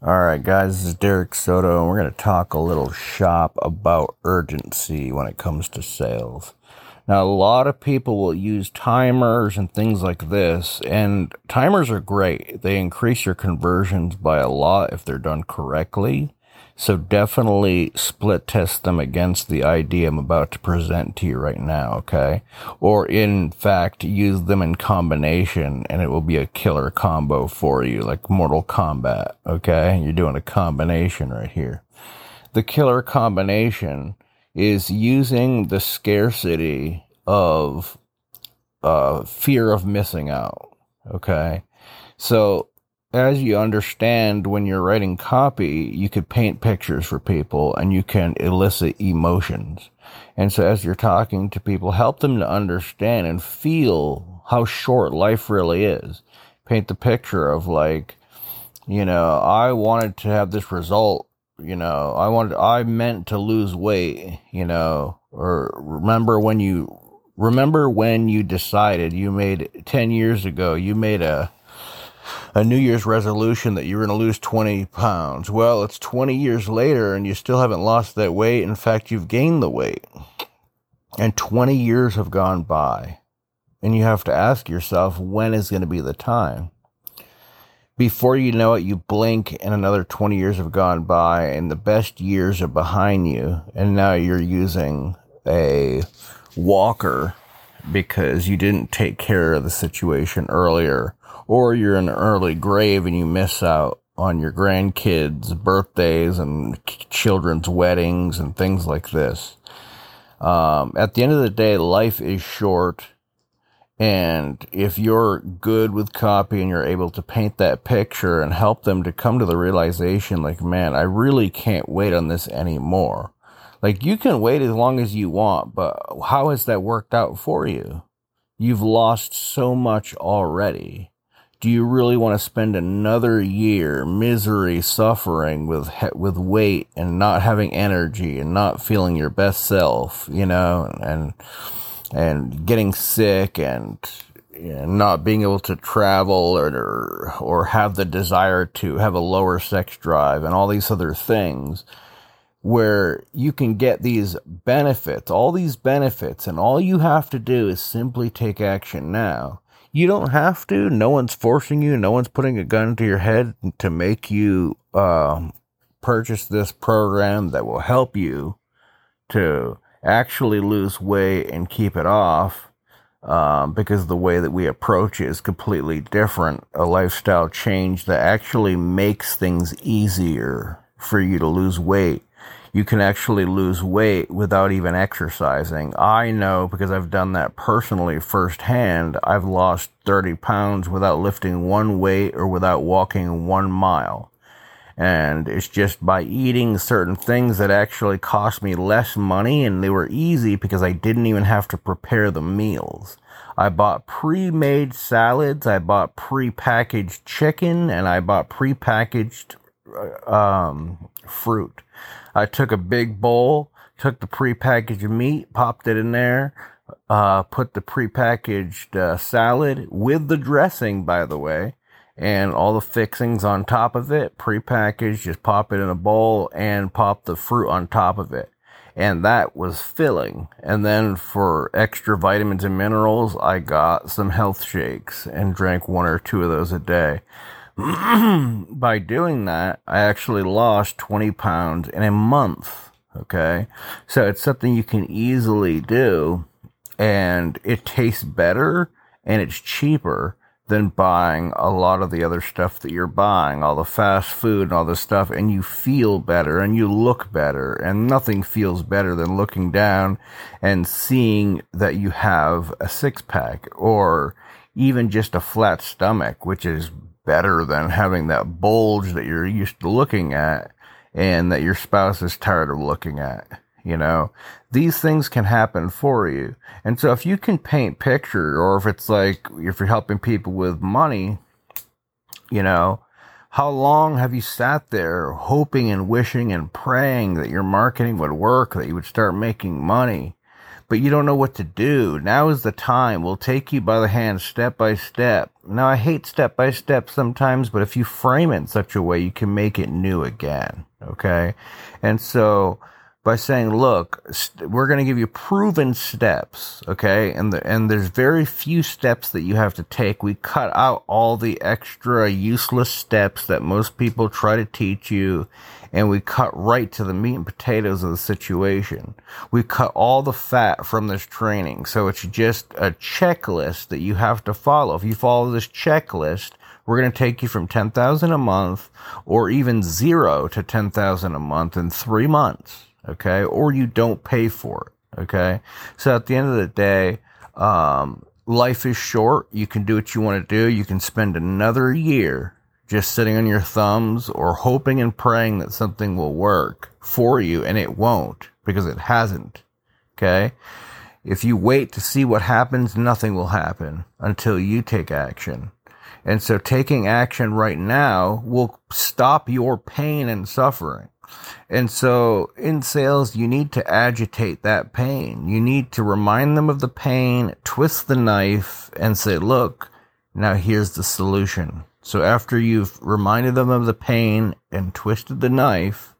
All right, guys, this is Derek Soto, and we're going to talk a little shop about urgency when it comes to sales. Now, a lot of people will use timers and things like this, and timers are great. They increase your conversions by a lot if they're done correctly. So definitely split test them against the idea I'm about to present to you right now, okay? Or in fact, use them in combination and it will be a killer combo for you, like Mortal Kombat, okay? You're doing a combination right here. The killer combination is using the scarcity of uh, fear of missing out, okay? So as you understand when you're writing copy, you could paint pictures for people and you can elicit emotions. And so as you're talking to people, help them to understand and feel how short life really is. Paint the picture of like, you know, I wanted to have this result, you know, I wanted, I meant to lose weight, you know, or remember when you, remember when you decided you made 10 years ago, you made a, a New Year's resolution that you're going to lose 20 pounds. Well, it's 20 years later and you still haven't lost that weight. In fact, you've gained the weight. And 20 years have gone by. And you have to ask yourself, when is going to be the time? Before you know it, you blink and another 20 years have gone by and the best years are behind you. And now you're using a walker because you didn't take care of the situation earlier or you're in an early grave and you miss out on your grandkids' birthdays and children's weddings and things like this. Um, at the end of the day, life is short. And if you're good with copy and you're able to paint that picture and help them to come to the realization, like, man, I really can't wait on this anymore. Like, you can wait as long as you want, but how has that worked out for you? You've lost so much already do you really want to spend another year misery suffering with with weight and not having energy and not feeling your best self you know and and getting sick and not being able to travel or or have the desire to have a lower sex drive and all these other things where you can get these benefits all these benefits and all you have to do is simply take action now you don't have to. No one's forcing you. No one's putting a gun to your head to make you um, purchase this program that will help you to actually lose weight and keep it off. Um, because the way that we approach it is completely different. A lifestyle change that actually makes things easier for you to lose weight you can actually lose weight without even exercising. I know because I've done that personally firsthand. I've lost 30 pounds without lifting one weight or without walking one mile. And it's just by eating certain things that actually cost me less money and they were easy because I didn't even have to prepare the meals. I bought pre-made salads, I bought pre-packaged chicken, and I bought pre-packaged uh, um, fruit. I took a big bowl, took the prepackaged meat, popped it in there, uh, put the prepackaged uh, salad with the dressing, by the way, and all the fixings on top of it, prepackaged, just pop it in a bowl and pop the fruit on top of it. And that was filling. And then for extra vitamins and minerals, I got some health shakes and drank one or two of those a day. by doing that, I actually lost 20 pounds in a month. Okay. So it's something you can easily do and it tastes better and it's cheaper than buying a lot of the other stuff that you're buying, all the fast food and all this stuff, and you feel better and you look better, and nothing feels better than looking down and seeing that you have a six pack or even just a flat stomach, which is better than having that bulge that you're used to looking at and that your spouse is tired of looking at. You know, these things can happen for you. And so if you can paint picture or if it's like, if you're helping people with money, you know, how long have you sat there hoping and wishing and praying that your marketing would work, that you would start making money? But you don't know what to do. Now is the time. We'll take you by the hand step by step. Now, I hate step by step sometimes, but if you frame it in such a way, you can make it new again. Okay. And so, by saying, look, we we're going to give you proven steps, okay? And the, and there's very few steps that you have to take. We cut out all the extra useless steps that most people try to teach you, and we cut right to the meat and potatoes of the situation. We cut all the fat from this training, so it's just a checklist that you have to follow. If you follow this checklist, we're going to take you from 10,000 a month or even 0 to 10,000 a month in 3 months okay? Or you don't pay for it, okay? So at the end of the day, um, life is short. You can do what you want to do. You can spend another year just sitting on your thumbs or hoping and praying that something will work for you, and it won't because it hasn't, okay? If you wait to see what happens, nothing will happen until you take action. And so taking action right now will stop your pain and suffering. And so in sales, you need to agitate that pain. You need to remind them of the pain, twist the knife, and say, look, now here's the solution. So after you've reminded them of the pain and twisted the knife,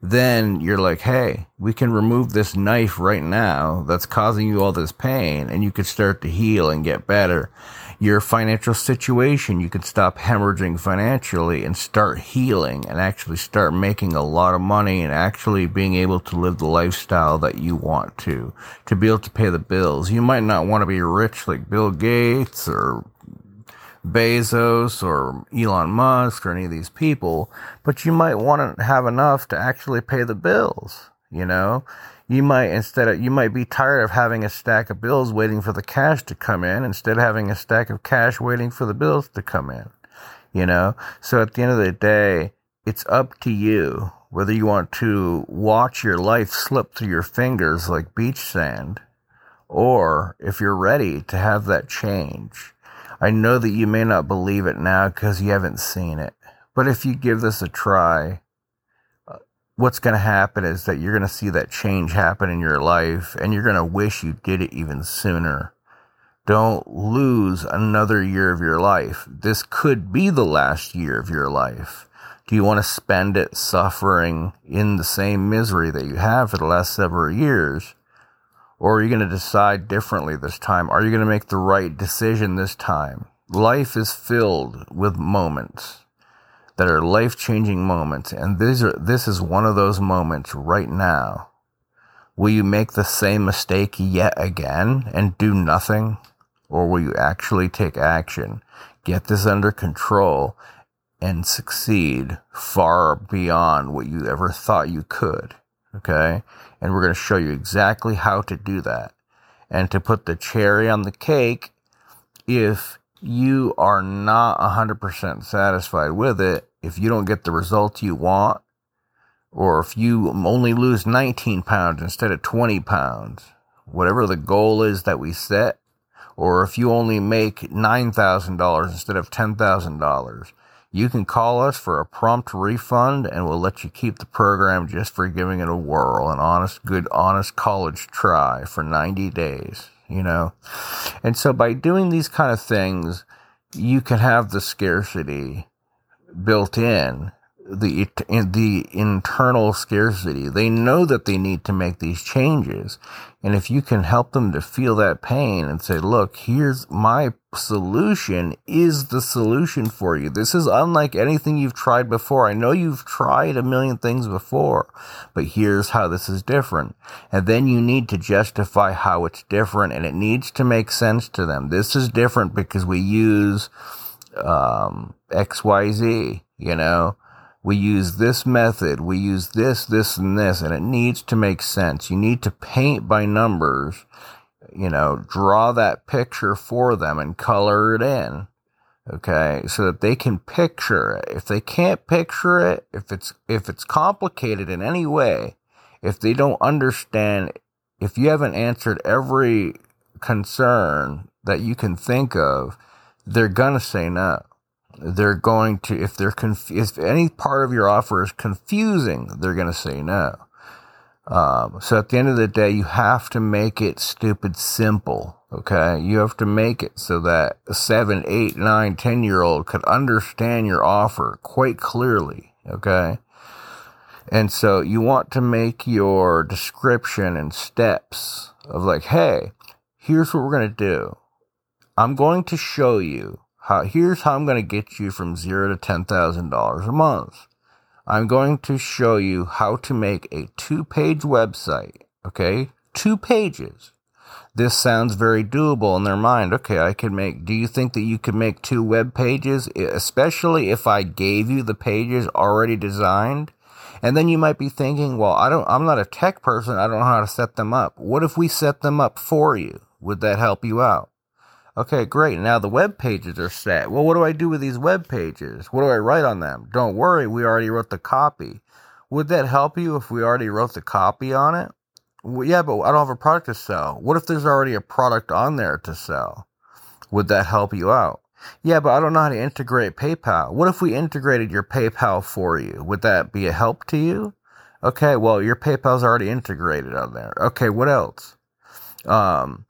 then you're like, hey, we can remove this knife right now that's causing you all this pain, and you could start to heal and get better your financial situation. You can stop hemorrhaging financially and start healing and actually start making a lot of money and actually being able to live the lifestyle that you want to, to be able to pay the bills. You might not want to be rich like Bill Gates or Bezos or Elon Musk or any of these people, but you might want to have enough to actually pay the bills, you know? You might instead of you might be tired of having a stack of bills waiting for the cash to come in instead of having a stack of cash waiting for the bills to come in you know? So at the end of the day it's up to you whether you want to watch your life slip through your fingers like beach sand or if you're ready to have that change. I know that you may not believe it now because you haven't seen it but if you give this a try what's going to happen is that you're going to see that change happen in your life and you're going to wish you did it even sooner. Don't lose another year of your life. This could be the last year of your life. Do you want to spend it suffering in the same misery that you have for the last several years? Or are you going to decide differently this time? Are you going to make the right decision this time? Life is filled with moments that are life changing moments. And these are, this is one of those moments right now. Will you make the same mistake yet again and do nothing? Or will you actually take action, get this under control, and succeed far beyond what you ever thought you could? Okay. And we're going to show you exactly how to do that. And to put the cherry on the cake, if you are not 100% satisfied with it, if you don't get the results you want, or if you only lose 19 pounds instead of 20 pounds, whatever the goal is that we set, or if you only make $9,000 instead of $10,000, you can call us for a prompt refund and we'll let you keep the program just for giving it a whirl, an honest, good, honest college try for 90 days, you know? And so by doing these kind of things, you can have the scarcity built in the the internal scarcity. They know that they need to make these changes, and if you can help them to feel that pain and say, "Look, here's my solution is the solution for you. This is unlike anything you've tried before. I know you've tried a million things before, but here's how this is different." And then you need to justify how it's different, and it needs to make sense to them. This is different because we use um, XYZ, you know, we use this method, we use this, this, and this, and it needs to make sense. You need to paint by numbers, you know, draw that picture for them and color it in. Okay, so that they can picture it. If they can't picture it, if it's if it's complicated in any way, if they don't understand, if you haven't answered every concern that you can think of, they're gonna say no. They're going to, if they're conf- if any part of your offer is confusing, they're gonna say no. Um, so at the end of the day, you have to make it stupid simple. Okay. You have to make it so that a seven, eight, nine, ten year old could understand your offer quite clearly. Okay. And so you want to make your description and steps of like, Hey, here's what we're going to do. I'm going to show you how, here's how I'm going to get you from zero to $10,000 a month. I'm going to show you how to make a two page website. Okay. Two pages. This sounds very doable in their mind. Okay. I can make, do you think that you could make two web pages? Especially if I gave you the pages already designed. And then you might be thinking, well, I don't, I'm not a tech person. I don't know how to set them up. What if we set them up for you? Would that help you out? Okay, great. Now the web pages are set. Well, what do I do with these web pages? What do I write on them? Don't worry, we already wrote the copy. Would that help you if we already wrote the copy on it? Well, yeah, but I don't have a product to sell. What if there's already a product on there to sell? Would that help you out? Yeah, but I don't know how to integrate PayPal. What if we integrated your PayPal for you? Would that be a help to you? Okay, well, your PayPal's already integrated on there. Okay, what else? Um,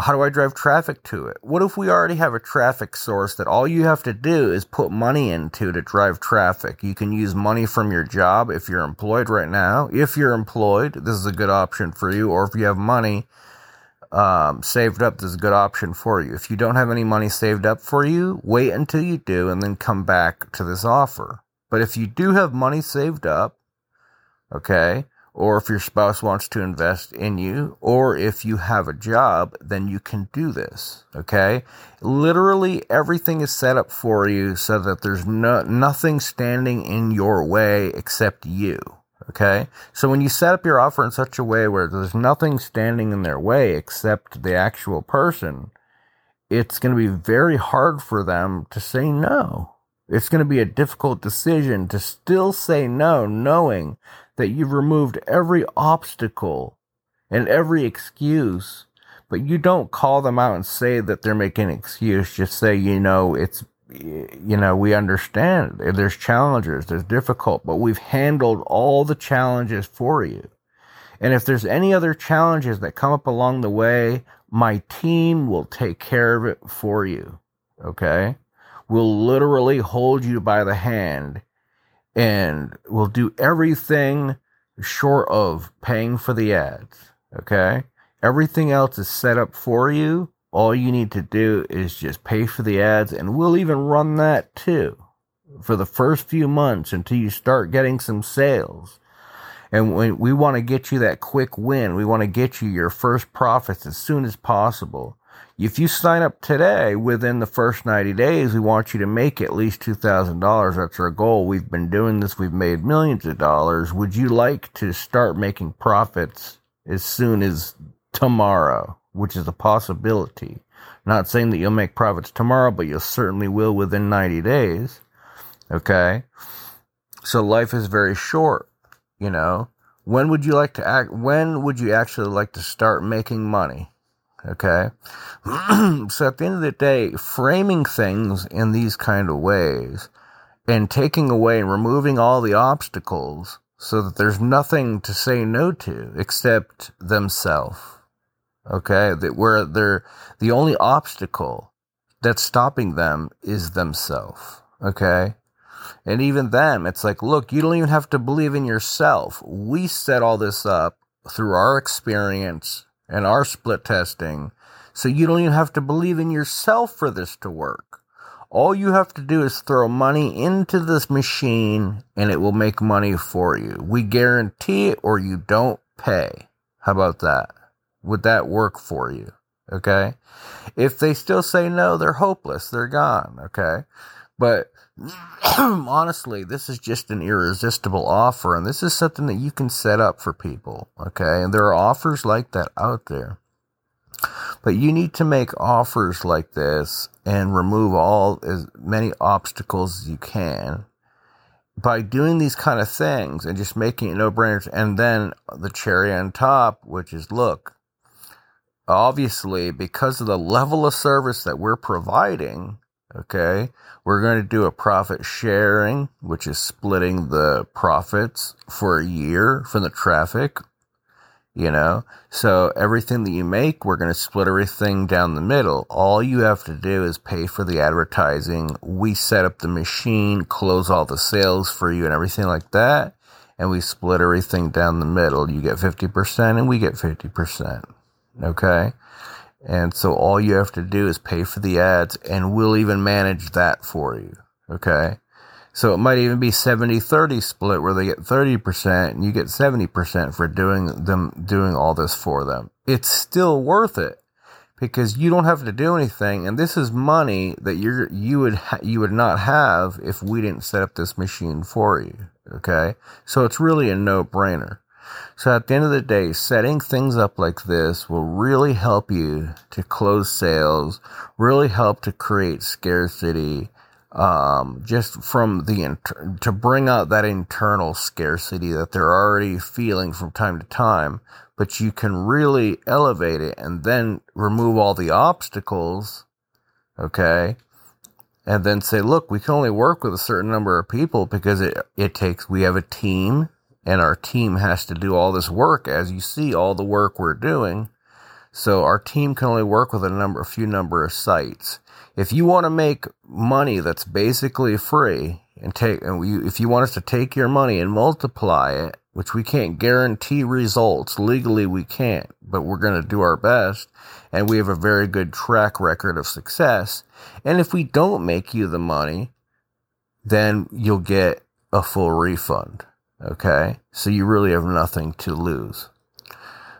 how do I drive traffic to it? What if we already have a traffic source that all you have to do is put money into to drive traffic? You can use money from your job if you're employed right now. If you're employed, this is a good option for you. Or if you have money um, saved up, this is a good option for you. If you don't have any money saved up for you, wait until you do and then come back to this offer. But if you do have money saved up, okay, or if your spouse wants to invest in you, or if you have a job, then you can do this. Okay. Literally everything is set up for you so that there's no, nothing standing in your way except you. Okay. So when you set up your offer in such a way where there's nothing standing in their way except the actual person, it's going to be very hard for them to say no. It's going to be a difficult decision to still say no, knowing that you've removed every obstacle and every excuse, but you don't call them out and say that they're making an excuse. Just say, you know, it's, you know, we understand there's challenges, there's difficult, but we've handled all the challenges for you. And if there's any other challenges that come up along the way, my team will take care of it for you. Okay. We'll literally hold you by the hand and will do everything short of paying for the ads. Okay. Everything else is set up for you. All you need to do is just pay for the ads and we'll even run that too for the first few months until you start getting some sales. And we, we want to get you that quick win. We want to get you your first profits as soon as possible. If you sign up today within the first 90 days, we want you to make at least $2,000. That's our goal. We've been doing this. We've made millions of dollars. Would you like to start making profits as soon as tomorrow, which is a possibility? Not saying that you'll make profits tomorrow, but you certainly will within 90 days. Okay. So life is very short, you know. When would you like to act? When would you actually like to start making money? Okay. so at the end of the day, framing things in these kind of ways and taking away and removing all the obstacles so that there's nothing to say no to except themselves. Okay. That where they're the only obstacle that's stopping them is themselves. Okay. And even them, it's like, look, you don't even have to believe in yourself. We set all this up through our experience and our split testing. So you don't even have to believe in yourself for this to work. All you have to do is throw money into this machine and it will make money for you. We guarantee it or you don't pay. How about that? Would that work for you? Okay. If they still say no, they're hopeless. They're gone. Okay. But honestly, this is just an irresistible offer, and this is something that you can set up for people. Okay, and there are offers like that out there. But you need to make offers like this and remove all as many obstacles as you can by doing these kind of things and just making it no brainers. And then the cherry on top, which is look, obviously, because of the level of service that we're providing, Okay. We're going to do a profit sharing, which is splitting the profits for a year from the traffic. you know? So everything that you make, we're going to split everything down the middle. All you have to do is pay for the advertising. We set up the machine, close all the sales for you and everything like that. And we split everything down the middle. You get 50% and we get 50%. Okay. And so all you have to do is pay for the ads and we'll even manage that for you. Okay. So it might even be 70 30 split where they get 30% and you get 70% for doing them, doing all this for them. It's still worth it because you don't have to do anything. And this is money that you're, you would, you would not have if we didn't set up this machine for you. Okay. So it's really a no brainer. So at the end of the day, setting things up like this will really help you to close sales, really help to create scarcity, um, just from the inter- to bring out that internal scarcity that they're already feeling from time to time, but you can really elevate it and then remove all the obstacles, okay, and then say, look, we can only work with a certain number of people because it it takes we have a team and our team has to do all this work as you see all the work we're doing. So our team can only work with a number a few number of sites if you want to make money that's basically free and take, and we, if you want us to take your money and multiply it, which we can't guarantee results legally, we can't, but we're going to do our best. And we have a very good track record of success. And if we don't make you the money, then you'll get a full refund. Okay. So you really have nothing to lose.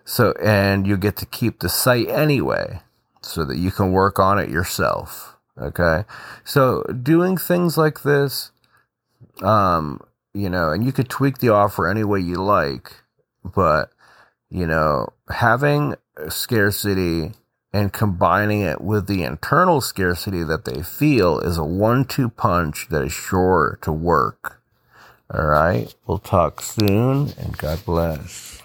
So, and you get to keep the site anyway so that you can work on it yourself. Okay. So doing things like this, um, you know, and you could tweak the offer any way you like, but, you know, having scarcity and combining it with the internal scarcity that they feel is a one two punch that is sure to work. All right. We'll talk soon and God bless.